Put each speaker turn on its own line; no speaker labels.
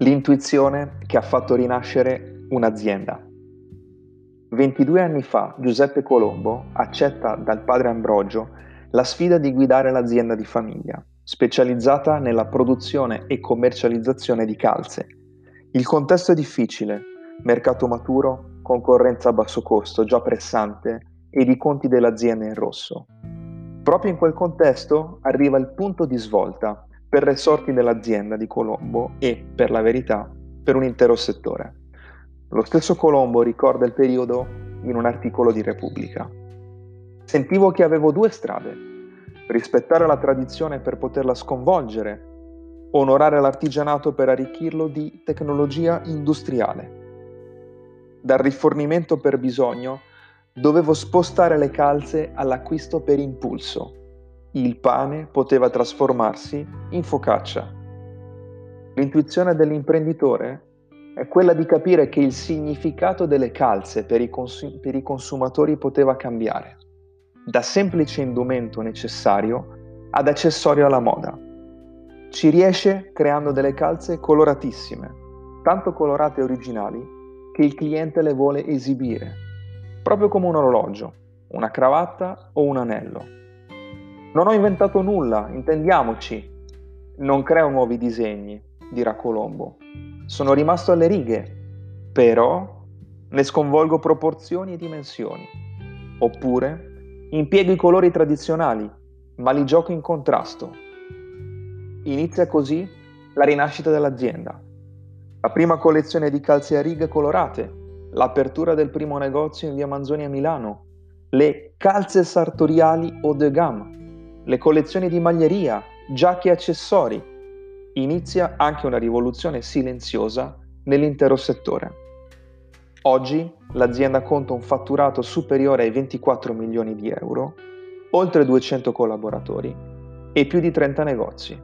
L'intuizione che ha fatto rinascere un'azienda. 22 anni fa Giuseppe Colombo accetta dal padre Ambrogio la sfida di guidare l'azienda di famiglia, specializzata nella produzione e commercializzazione di calze. Il contesto è difficile, mercato maturo, concorrenza a basso costo già pressante ed i conti dell'azienda in rosso. Proprio in quel contesto arriva il punto di svolta per le sorti dell'azienda di Colombo e, per la verità, per un intero settore. Lo stesso Colombo ricorda il periodo in un articolo di Repubblica. Sentivo che avevo due strade, rispettare la tradizione per poterla sconvolgere, onorare l'artigianato per arricchirlo di tecnologia industriale. Dal rifornimento per bisogno dovevo spostare le calze all'acquisto per impulso. Il pane poteva trasformarsi in focaccia. L'intuizione dell'imprenditore è quella di capire che il significato delle calze per i, cons- per i consumatori poteva cambiare, da semplice indumento necessario ad accessorio alla moda. Ci riesce creando delle calze coloratissime, tanto colorate e originali che il cliente le vuole esibire, proprio come un orologio, una cravatta o un anello. Non ho inventato nulla, intendiamoci. Non creo nuovi disegni, dirà Colombo. Sono rimasto alle righe, però ne sconvolgo proporzioni e dimensioni. Oppure impiego i colori tradizionali, ma li gioco in contrasto. Inizia così la rinascita dell'azienda. La prima collezione di calze a righe colorate, l'apertura del primo negozio in via Manzoni a Milano, le calze sartoriali haut de gamme, le collezioni di maglieria, giacche e accessori. Inizia anche una rivoluzione silenziosa nell'intero settore. Oggi l'azienda conta un fatturato superiore ai 24 milioni di euro, oltre 200 collaboratori e più di 30 negozi.